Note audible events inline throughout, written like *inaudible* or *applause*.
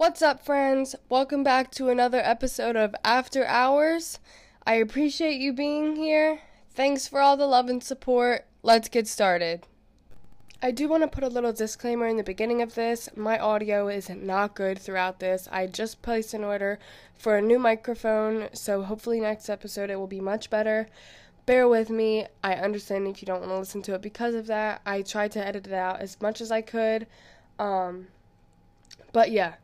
What's up, friends? Welcome back to another episode of After Hours. I appreciate you being here. Thanks for all the love and support. Let's get started. I do want to put a little disclaimer in the beginning of this. My audio is not good throughout this. I just placed an order for a new microphone, so hopefully, next episode it will be much better. Bear with me. I understand if you don't want to listen to it because of that. I tried to edit it out as much as I could. Um, but yeah,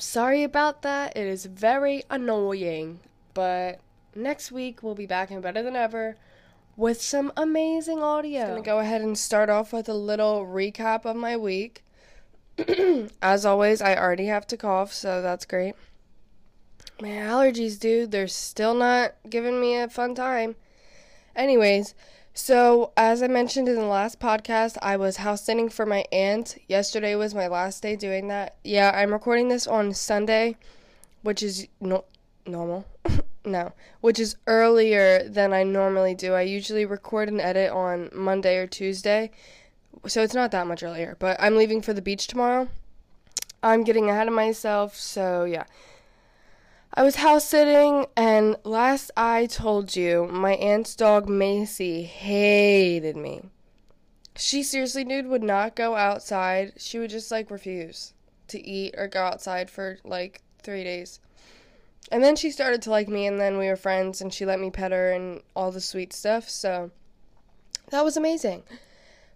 sorry about that. It is very annoying. But next week we'll be back and better than ever with some amazing audio. I'm gonna go ahead and start off with a little recap of my week. *clears throat* As always, I already have to cough, so that's great. My allergies, dude, they're still not giving me a fun time. Anyways, so as I mentioned in the last podcast, I was house sitting for my aunt. Yesterday was my last day doing that. Yeah, I'm recording this on Sunday, which is no normal. *laughs* no, which is earlier than I normally do. I usually record and edit on Monday or Tuesday. So it's not that much earlier, but I'm leaving for the beach tomorrow. I'm getting ahead of myself, so yeah. I was house sitting, and last I told you, my aunt's dog Macy hated me. She seriously, dude, would not go outside. She would just like refuse to eat or go outside for like three days. And then she started to like me, and then we were friends, and she let me pet her and all the sweet stuff. So that was amazing.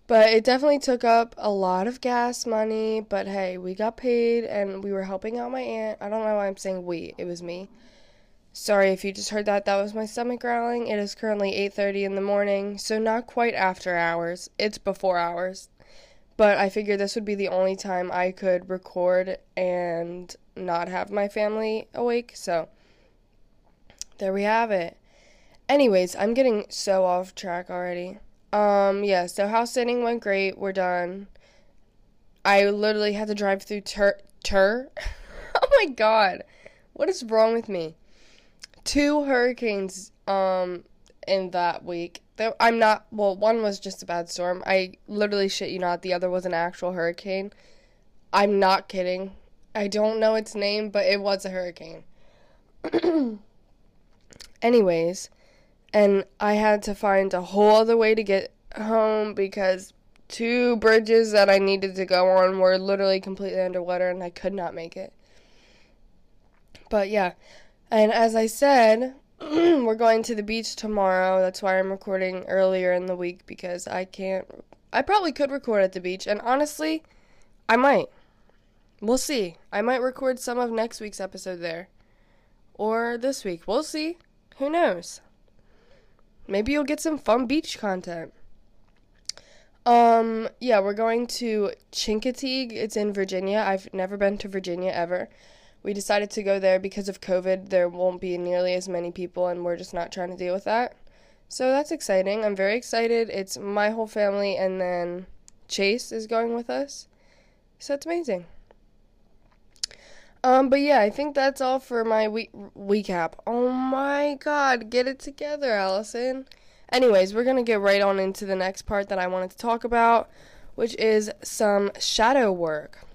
But it definitely took up a lot of gas money. But hey, we got paid, and we were helping out my aunt. I don't know why I'm saying we. It was me. Sorry if you just heard that. That was my stomach growling. It is currently 8:30 in the morning, so not quite after hours. It's before hours. But I figured this would be the only time I could record and not have my family awake, so there we have it. Anyways, I'm getting so off track already. Um, yeah, so house sitting went great. We're done. I literally had to drive through Tur. Tur? *laughs* oh my god. What is wrong with me? Two hurricanes um in that week. I'm not well, one was just a bad storm. I literally shit you not, the other was an actual hurricane. I'm not kidding. I don't know its name, but it was a hurricane. *clears throat* Anyways, and I had to find a whole other way to get home because two bridges that I needed to go on were literally completely underwater and I could not make it. But yeah, and as I said, *clears throat* we're going to the beach tomorrow. That's why I'm recording earlier in the week because I can't. I probably could record at the beach, and honestly, I might. We'll see. I might record some of next week's episode there. Or this week. We'll see. Who knows? Maybe you'll get some fun beach content. Um, yeah, we're going to Chincoteague. It's in Virginia. I've never been to Virginia ever. We decided to go there because of COVID. There won't be nearly as many people, and we're just not trying to deal with that. So that's exciting. I'm very excited. It's my whole family, and then Chase is going with us. So it's amazing. Um, but yeah, I think that's all for my week recap. Oh my god, get it together, Allison. Anyways, we're gonna get right on into the next part that I wanted to talk about, which is some shadow work.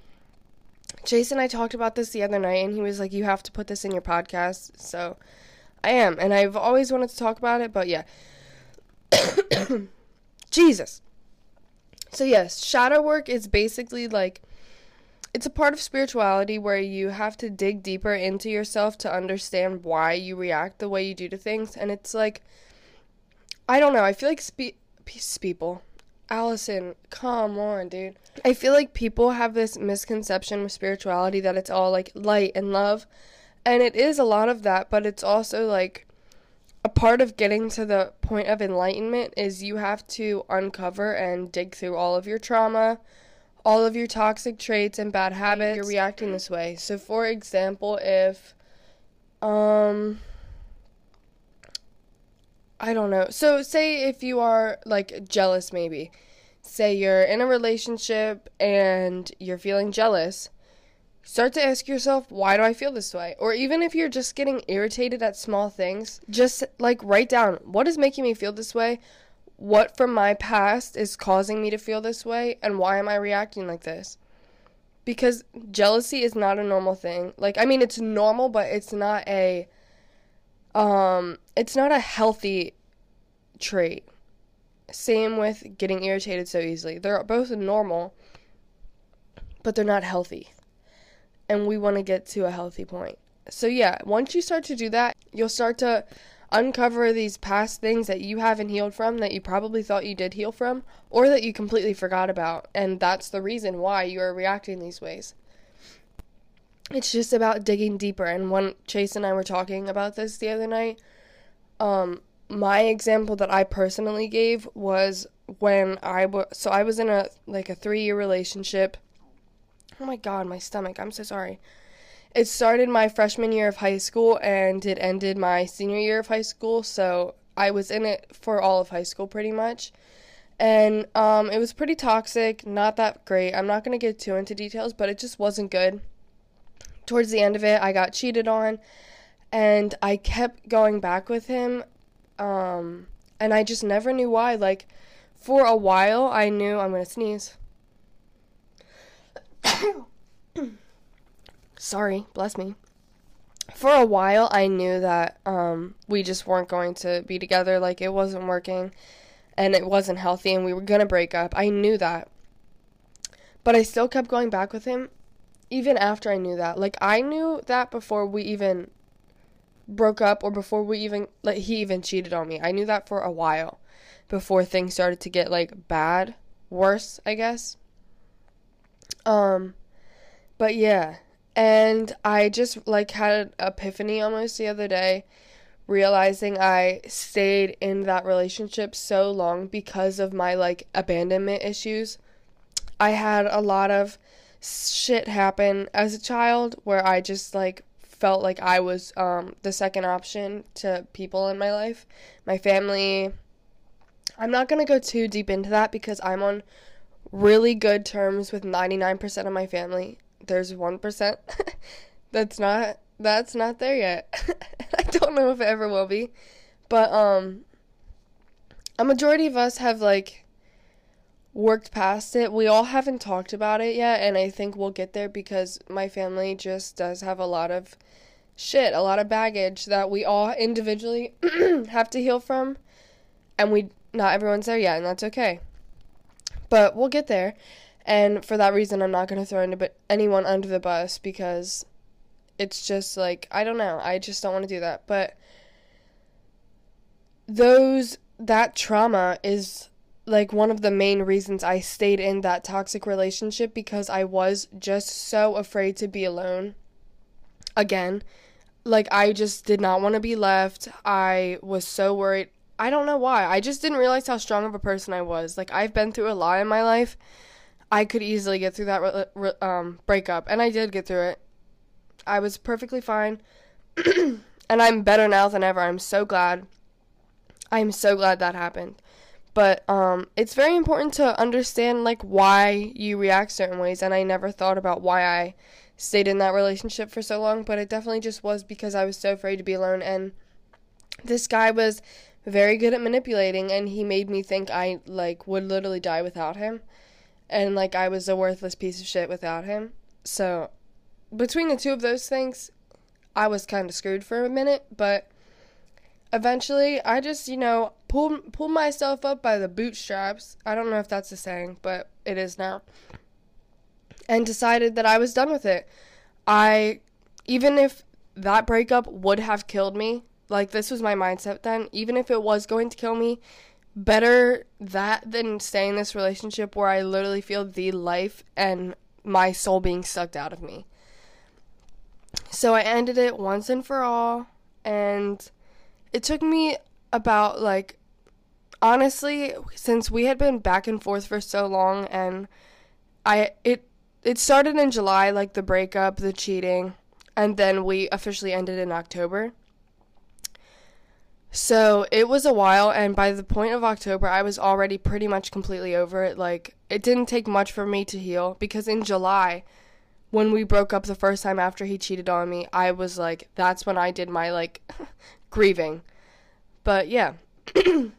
Chase and I talked about this the other night, and he was like, You have to put this in your podcast. So I am, and I've always wanted to talk about it, but yeah. *coughs* Jesus. So, yes, shadow work is basically like it's a part of spirituality where you have to dig deeper into yourself to understand why you react the way you do to things. And it's like, I don't know, I feel like spe- people, Allison, come on, dude. I feel like people have this misconception with spirituality that it's all like light and love. And it is a lot of that, but it's also like a part of getting to the point of enlightenment is you have to uncover and dig through all of your trauma all of your toxic traits and bad habits, you're reacting this way. So, for example, if, um, I don't know. So, say if you are like jealous, maybe. Say you're in a relationship and you're feeling jealous. Start to ask yourself, why do I feel this way? Or even if you're just getting irritated at small things, just like write down what is making me feel this way? What from my past is causing me to feel this way and why am I reacting like this? because jealousy is not a normal thing. Like I mean it's normal, but it's not a um it's not a healthy trait. Same with getting irritated so easily. They're both normal, but they're not healthy. And we want to get to a healthy point. So yeah, once you start to do that, you'll start to uncover these past things that you haven't healed from that you probably thought you did heal from or that you completely forgot about. And that's the reason why you are reacting these ways. It's just about digging deeper. And when Chase and I were talking about this the other night, um, my example that I personally gave was when I was so I was in a like a 3-year relationship. Oh my god, my stomach. I'm so sorry. It started my freshman year of high school and it ended my senior year of high school, so I was in it for all of high school pretty much. And um, it was pretty toxic, not that great. I'm not going to get too into details, but it just wasn't good. Towards the end of it, I got cheated on, and I kept going back with him. Um, and I just never knew why. Like, for a while, I knew I'm going to sneeze. Sorry, bless me. For a while, I knew that um, we just weren't going to be together. Like, it wasn't working and it wasn't healthy and we were going to break up. I knew that. But I still kept going back with him even after I knew that. Like, I knew that before we even broke up or before we even, like, he even cheated on me. I knew that for a while before things started to get, like, bad, worse, I guess. Um, but yeah and I just like had an epiphany almost the other day, realizing I stayed in that relationship so long because of my like abandonment issues. I had a lot of shit happen as a child where I just like felt like I was um, the second option to people in my life, my family. I'm not going to go too deep into that because I'm on really good terms with 99% of my family there's 1% *laughs* that's not that's not there yet. *laughs* I don't know if it ever will be. But um a majority of us have like worked past it. We all haven't talked about it yet and I think we'll get there because my family just does have a lot of shit, a lot of baggage that we all individually *clears throat* have to heal from and we not everyone's there yet and that's okay. But we'll get there. And for that reason, I'm not going to throw anyone under the bus because it's just like, I don't know. I just don't want to do that. But those, that trauma is like one of the main reasons I stayed in that toxic relationship because I was just so afraid to be alone. Again, like I just did not want to be left. I was so worried. I don't know why. I just didn't realize how strong of a person I was. Like I've been through a lot in my life I could easily get through that re- re- um, breakup, and I did get through it. I was perfectly fine, *clears throat* and I'm better now than ever. I'm so glad. I'm so glad that happened. But um, it's very important to understand like why you react certain ways, and I never thought about why I stayed in that relationship for so long. But it definitely just was because I was so afraid to be alone, and this guy was very good at manipulating, and he made me think I like would literally die without him and like I was a worthless piece of shit without him. So between the two of those things, I was kind of screwed for a minute, but eventually I just, you know, pulled pulled myself up by the bootstraps. I don't know if that's a saying, but it is now. And decided that I was done with it. I even if that breakup would have killed me, like this was my mindset then, even if it was going to kill me, better that than staying in this relationship where I literally feel the life and my soul being sucked out of me. So I ended it once and for all and it took me about like honestly since we had been back and forth for so long and I it it started in July like the breakup, the cheating, and then we officially ended in October. So it was a while, and by the point of October, I was already pretty much completely over it. Like, it didn't take much for me to heal because in July, when we broke up the first time after he cheated on me, I was like, that's when I did my like *laughs* grieving. But yeah. *clears throat*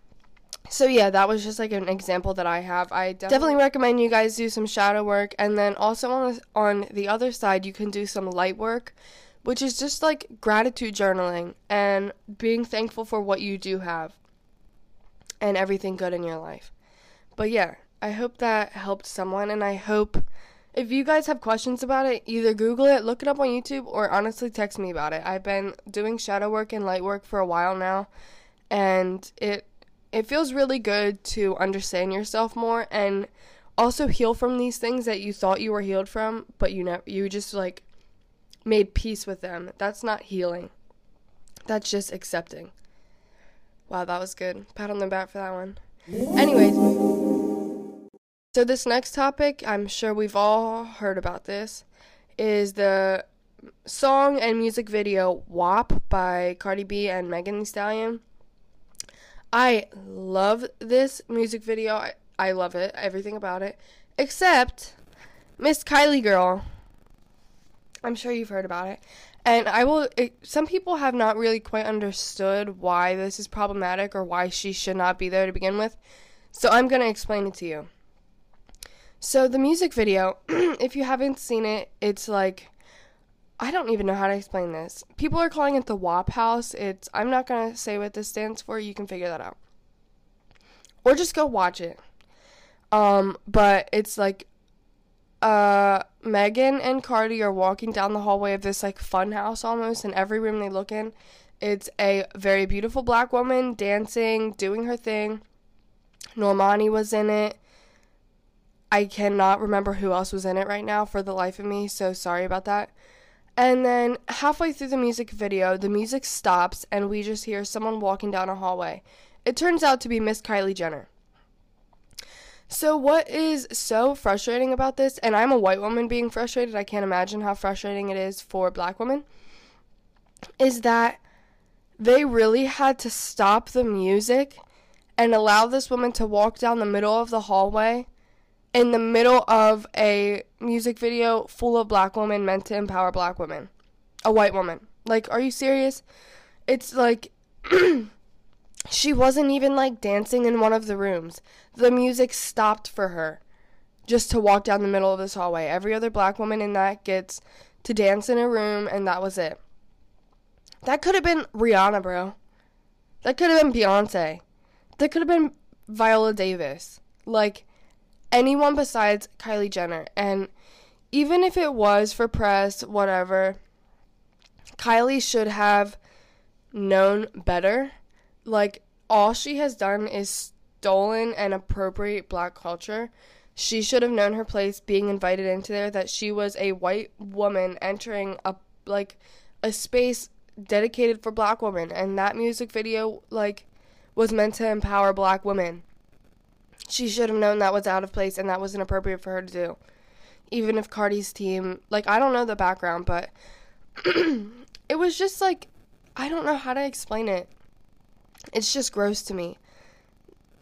So yeah, that was just like an example that I have. I definitely recommend you guys do some shadow work and then also on the, on the other side you can do some light work, which is just like gratitude journaling and being thankful for what you do have and everything good in your life. But yeah, I hope that helped someone and I hope if you guys have questions about it, either Google it, look it up on YouTube, or honestly text me about it. I've been doing shadow work and light work for a while now, and it it feels really good to understand yourself more and also heal from these things that you thought you were healed from, but you never you just like made peace with them. That's not healing. That's just accepting. Wow, that was good. Pat on the back for that one. Anyways, so this next topic, I'm sure we've all heard about this, is the song and music video WAP by Cardi B and Megan Thee Stallion. I love this music video. I, I love it, everything about it, except Miss Kylie Girl. I'm sure you've heard about it. And I will, it, some people have not really quite understood why this is problematic or why she should not be there to begin with. So I'm going to explain it to you. So the music video, *clears throat* if you haven't seen it, it's like I don't even know how to explain this. People are calling it the WAP house. It's I'm not going to say what this stands for. You can figure that out. Or just go watch it. Um but it's like uh Megan and Cardi are walking down the hallway of this like fun house almost and every room they look in it's a very beautiful black woman dancing, doing her thing. Normani was in it. I cannot remember who else was in it right now for the life of me, so sorry about that. And then halfway through the music video, the music stops and we just hear someone walking down a hallway. It turns out to be Miss Kylie Jenner. So, what is so frustrating about this, and I'm a white woman being frustrated, I can't imagine how frustrating it is for black women, is that they really had to stop the music and allow this woman to walk down the middle of the hallway in the middle of a music video full of black women meant to empower black women. A white woman. Like, are you serious? It's like *clears throat* she wasn't even like dancing in one of the rooms. The music stopped for her just to walk down the middle of this hallway. Every other black woman in that gets to dance in a room, and that was it. That could have been Rihanna, bro. That could have been Beyonce. That could have been Viola Davis. Like, anyone besides Kylie Jenner. And even if it was for press, whatever, Kylie should have known better. Like, all she has done is stolen and appropriate black culture. She should have known her place being invited into there that she was a white woman entering a like a space dedicated for black women and that music video like was meant to empower black women. She should have known that was out of place and that was inappropriate for her to do. Even if Cardi's team, like, I don't know the background, but *clears throat* it was just like, I don't know how to explain it. It's just gross to me.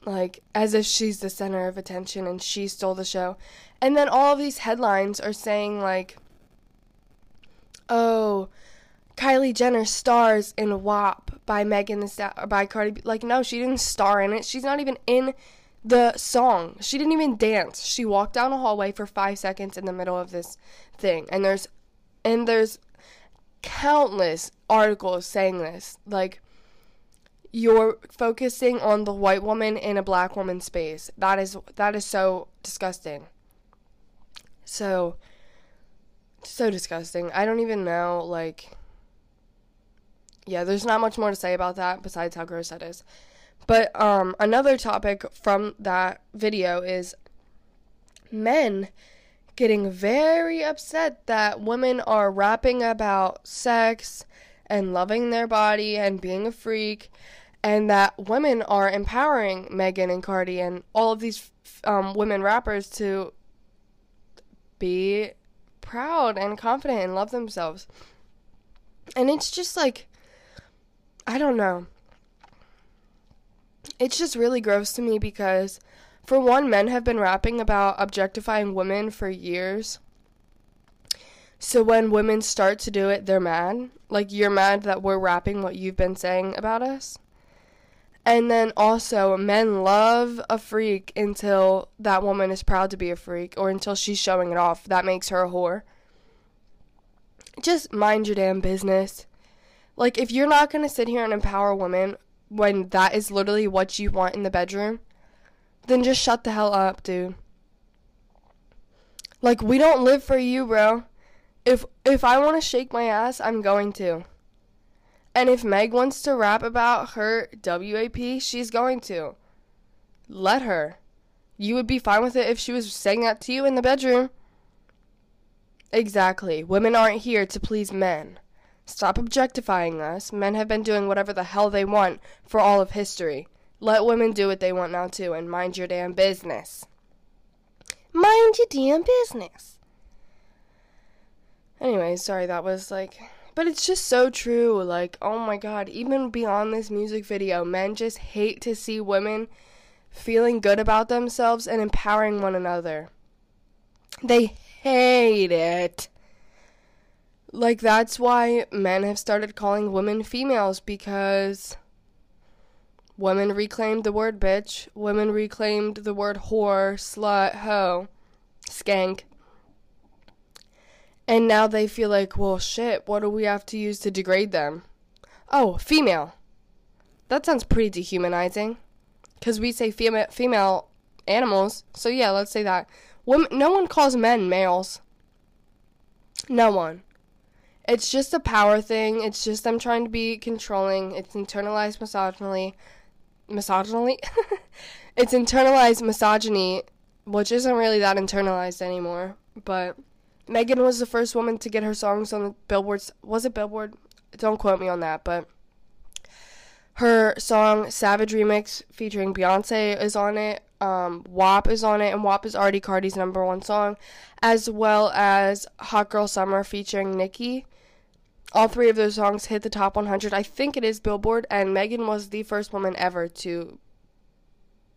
Like, as if she's the center of attention and she stole the show. And then all of these headlines are saying, like, oh, Kylie Jenner stars in WAP by Megan Thee Stallion, by Cardi. Like, no, she didn't star in it. She's not even in the song. She didn't even dance. She walked down a hallway for 5 seconds in the middle of this thing. And there's and there's countless articles saying this. Like you're focusing on the white woman in a black woman's space. That is that is so disgusting. So so disgusting. I don't even know like yeah, there's not much more to say about that besides how gross that is. But um, another topic from that video is men getting very upset that women are rapping about sex and loving their body and being a freak, and that women are empowering Megan and Cardi and all of these um, women rappers to be proud and confident and love themselves. And it's just like, I don't know it's just really gross to me because, for one, men have been rapping about objectifying women for years. So when women start to do it, they're mad. Like, you're mad that we're rapping what you've been saying about us. And then also, men love a freak until that woman is proud to be a freak or until she's showing it off. That makes her a whore. Just mind your damn business. Like, if you're not going to sit here and empower women when that is literally what you want in the bedroom, then just shut the hell up, dude. Like, we don't live for you, bro. If if I want to shake my ass, I'm going to. And if Meg wants to rap about her WAP, she's going to. Let her. You would be fine with it if she was saying that to you in the bedroom. Exactly. Women aren't here to please men. Stop objectifying us. Men have been doing whatever the hell they want for all of history. Let women do what they want now, too, and mind your damn business. Mind your damn business. Anyway, sorry, that was like. But it's just so true. Like, oh my god, even beyond this music video, men just hate to see women feeling good about themselves and empowering one another. They hate it. Like, that's why men have started calling women females because women reclaimed the word bitch, women reclaimed the word whore, slut, hoe, skank. And now they feel like, well, shit, what do we have to use to degrade them? Oh, female. That sounds pretty dehumanizing. Because we say female, female animals. So, yeah, let's say that. Women, no one calls men males. No one. It's just a power thing. It's just them trying to be controlling. It's internalized misogyny. Misogyny? *laughs* it's internalized misogyny, which isn't really that internalized anymore. But Megan was the first woman to get her songs on the Billboards. Was it Billboard? Don't quote me on that, but her song Savage Remix featuring Beyonce is on it. Um, WAP is on it, and WAP is already Cardi's number one song, as well as Hot Girl Summer featuring Nicki. All three of those songs hit the top 100. I think it is Billboard, and Megan was the first woman ever to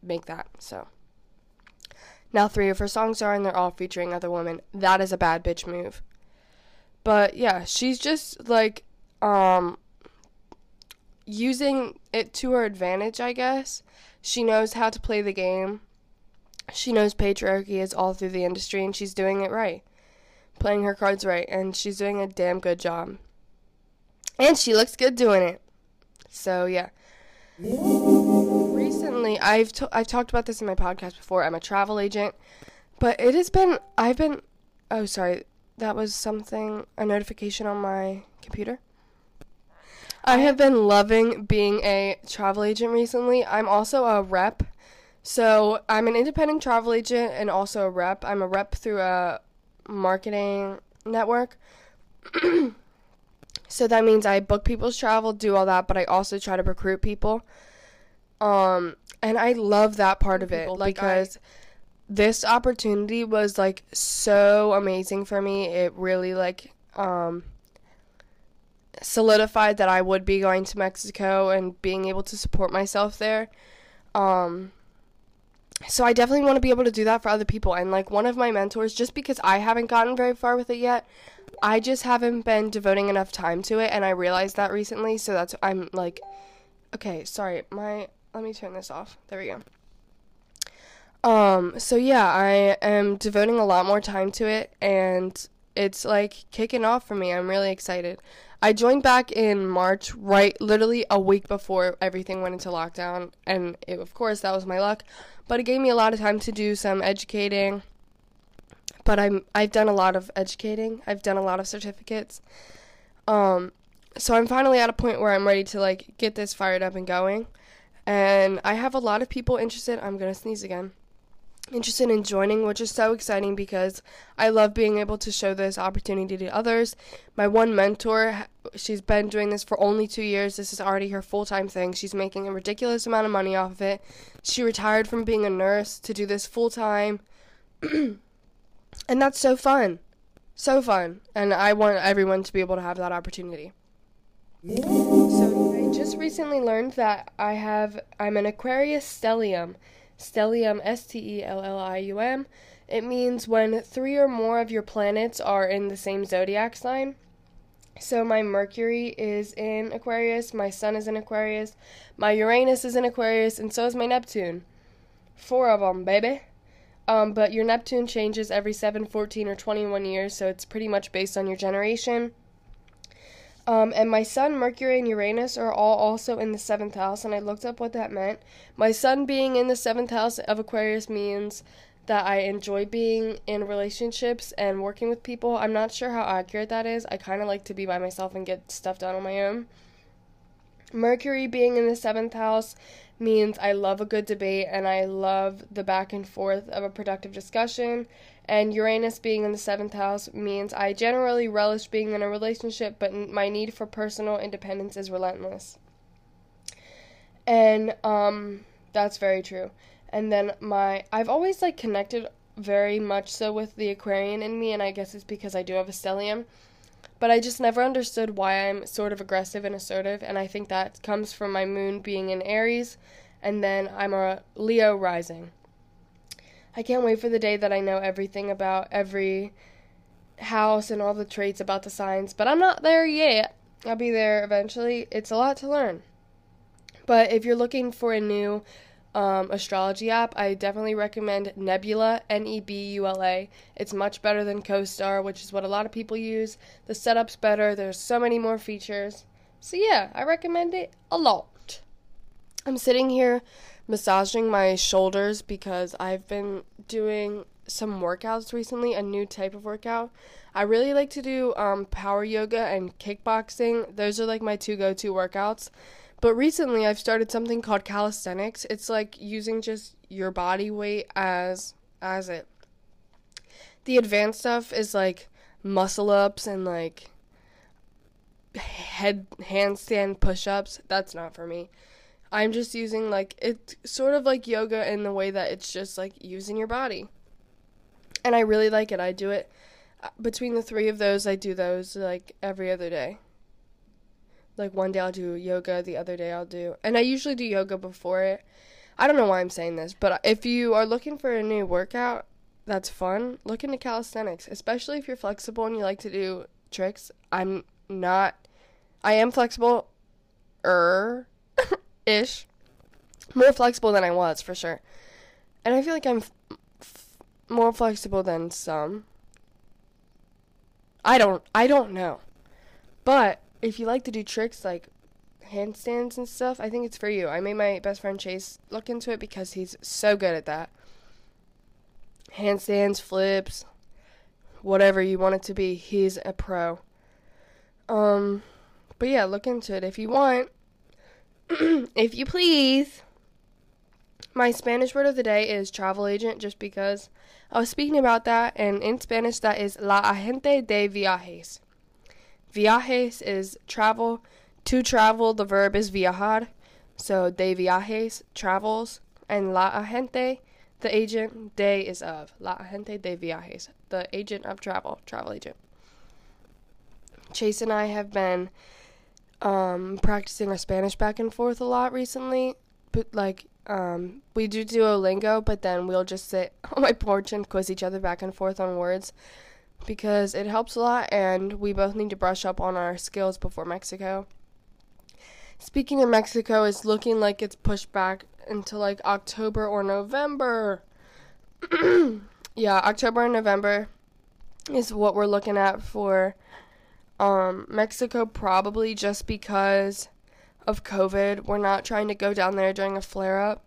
make that. So. Now three of her songs are and they're all featuring other women. That is a bad bitch move. But yeah, she's just like um using it to her advantage, I guess. She knows how to play the game. She knows patriarchy is all through the industry and she's doing it right. Playing her cards right and she's doing a damn good job. And she looks good doing it. So yeah recently I've t- I've talked about this in my podcast before. I'm a travel agent, but it has been I've been oh sorry that was something a notification on my computer. I have been loving being a travel agent recently. I'm also a rep. So, I'm an independent travel agent and also a rep. I'm a rep through a marketing network. *clears throat* so that means I book people's travel, do all that, but I also try to recruit people. Um, and I love that part of it because this opportunity was like so amazing for me. It really like um solidified that I would be going to Mexico and being able to support myself there. Um so I definitely want to be able to do that for other people and like one of my mentors just because I haven't gotten very far with it yet, I just haven't been devoting enough time to it and I realized that recently, so that's I'm like okay, sorry. My let me turn this off. There we go. Um, so yeah, I am devoting a lot more time to it and it's like kicking off for me. I'm really excited. I joined back in March, right literally a week before everything went into lockdown, and it, of course that was my luck, but it gave me a lot of time to do some educating. But I'm I've done a lot of educating. I've done a lot of certificates. Um, so I'm finally at a point where I'm ready to like get this fired up and going. And I have a lot of people interested. I'm going to sneeze again. Interested in joining, which is so exciting because I love being able to show this opportunity to others. My one mentor, she's been doing this for only two years. This is already her full time thing. She's making a ridiculous amount of money off of it. She retired from being a nurse to do this full time. *clears throat* and that's so fun. So fun. And I want everyone to be able to have that opportunity. So just recently learned that I have I'm an Aquarius stellium. Stellium S T E L L I U M. It means when three or more of your planets are in the same zodiac sign. So my Mercury is in Aquarius, my Sun is in Aquarius, my Uranus is in Aquarius, and so is my Neptune. Four of them, baby. Um, but your Neptune changes every 7, 14, or 21 years, so it's pretty much based on your generation. Um, and my Sun, Mercury, and Uranus are all also in the seventh house, and I looked up what that meant. My Sun being in the seventh house of Aquarius means that I enjoy being in relationships and working with people. I'm not sure how accurate that is. I kind of like to be by myself and get stuff done on my own. Mercury being in the seventh house means I love a good debate and I love the back and forth of a productive discussion. And Uranus being in the seventh house means I generally relish being in a relationship, but my need for personal independence is relentless. And um, that's very true. And then my I've always like connected very much so with the Aquarian in me, and I guess it's because I do have a stellium. But I just never understood why I'm sort of aggressive and assertive, and I think that comes from my moon being in Aries, and then I'm a Leo rising. I can't wait for the day that I know everything about every house and all the traits about the signs, but I'm not there yet. I'll be there eventually. It's a lot to learn. But if you're looking for a new um, astrology app, I definitely recommend Nebula, N E B U L A. It's much better than CoStar, which is what a lot of people use. The setup's better, there's so many more features. So, yeah, I recommend it a lot. I'm sitting here massaging my shoulders because I've been doing some workouts recently, a new type of workout. I really like to do um, power yoga and kickboxing. Those are like my two go to workouts. But recently I've started something called calisthenics. It's like using just your body weight as as it. The advanced stuff is like muscle ups and like head handstand push-ups. That's not for me. I'm just using like it's sort of like yoga in the way that it's just like using your body. And I really like it. I do it uh, between the three of those. I do those like every other day. Like one day I'll do yoga, the other day I'll do, and I usually do yoga before it. I don't know why I'm saying this, but if you are looking for a new workout that's fun, look into calisthenics, especially if you're flexible and you like to do tricks. I'm not, I am flexible, er, ish, more flexible than I was for sure, and I feel like I'm f- f- more flexible than some. I don't, I don't know, but if you like to do tricks like handstands and stuff, I think it's for you. I made my best friend Chase look into it because he's so good at that. Handstands, flips, whatever you want it to be, he's a pro. Um, but yeah, look into it if you want. *clears throat* if you please. My Spanish word of the day is travel agent just because I was speaking about that and in Spanish that is la agente de viajes. Viajes is travel. To travel, the verb is viajar. So de viajes, travels. And la agente, the agent, de is of. La agente de viajes, the agent of travel, travel agent. Chase and I have been um, practicing our Spanish back and forth a lot recently. But like, um, we do Duolingo, but then we'll just sit *laughs* on my porch and quiz each other back and forth on words because it helps a lot and we both need to brush up on our skills before Mexico. Speaking of Mexico, it's looking like it's pushed back into like October or November. *clears throat* yeah, October and November is what we're looking at for um, Mexico, probably just because of COVID. We're not trying to go down there during a flare up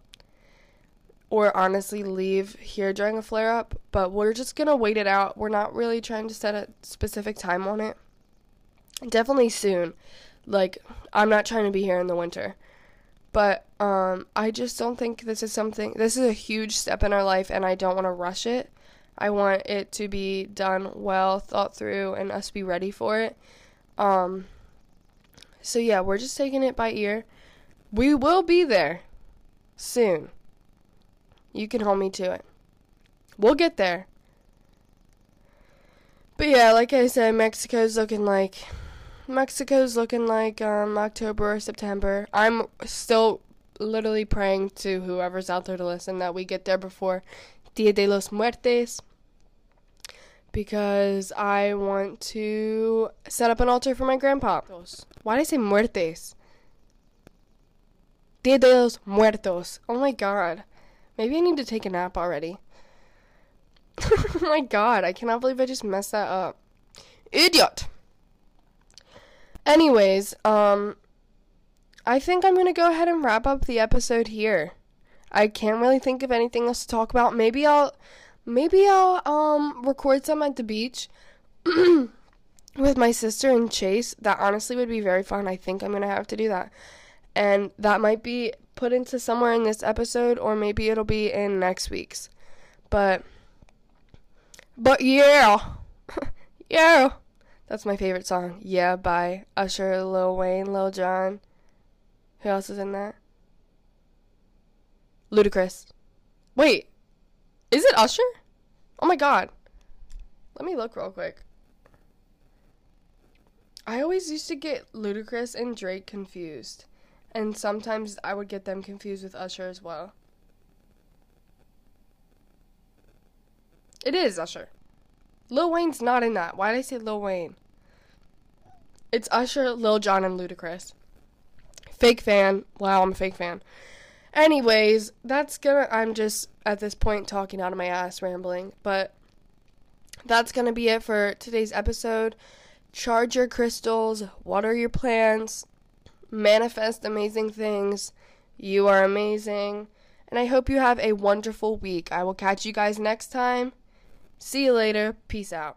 or honestly leave here during a flare up, but we're just gonna wait it out. We're not really trying to set a specific time on it. Definitely soon. Like, I'm not trying to be here in the winter. But um, I just don't think this is something, this is a huge step in our life, and I don't want to rush it. I want it to be done well, thought through, and us be ready for it. Um, so, yeah, we're just taking it by ear. We will be there soon. You can hold me to it. We'll get there. But yeah, like I said, Mexico's looking like Mexico's looking like um, October or September. I'm still literally praying to whoever's out there to listen that we get there before Dia de los Muertes. because I want to set up an altar for my grandpa. Why did I say muertes? Dia de los Muertos. Oh my god. Maybe I need to take a nap already. *laughs* oh my god, I cannot believe I just messed that up. Idiot! Anyways, um, I think I'm gonna go ahead and wrap up the episode here. I can't really think of anything else to talk about. Maybe I'll, maybe I'll, um, record some at the beach. *clears throat* with my sister and Chase, that honestly would be very fun. I think I'm gonna have to do that and that might be put into somewhere in this episode or maybe it'll be in next week's. But but yeah. *laughs* yeah. That's my favorite song. Yeah by Usher, Lil Wayne, Lil Jon. Who else is in that? Ludacris. Wait. Is it Usher? Oh my god. Let me look real quick. I always used to get Ludacris and Drake confused. And sometimes I would get them confused with Usher as well. It is Usher. Lil Wayne's not in that. Why did I say Lil Wayne? It's Usher, Lil Jon, and Ludacris. Fake fan. Wow, I'm a fake fan. Anyways, that's gonna. I'm just at this point talking out of my ass, rambling. But that's gonna be it for today's episode. Charge your crystals, water your plants, manifest amazing things. You are amazing. And I hope you have a wonderful week. I will catch you guys next time. See you later. Peace out.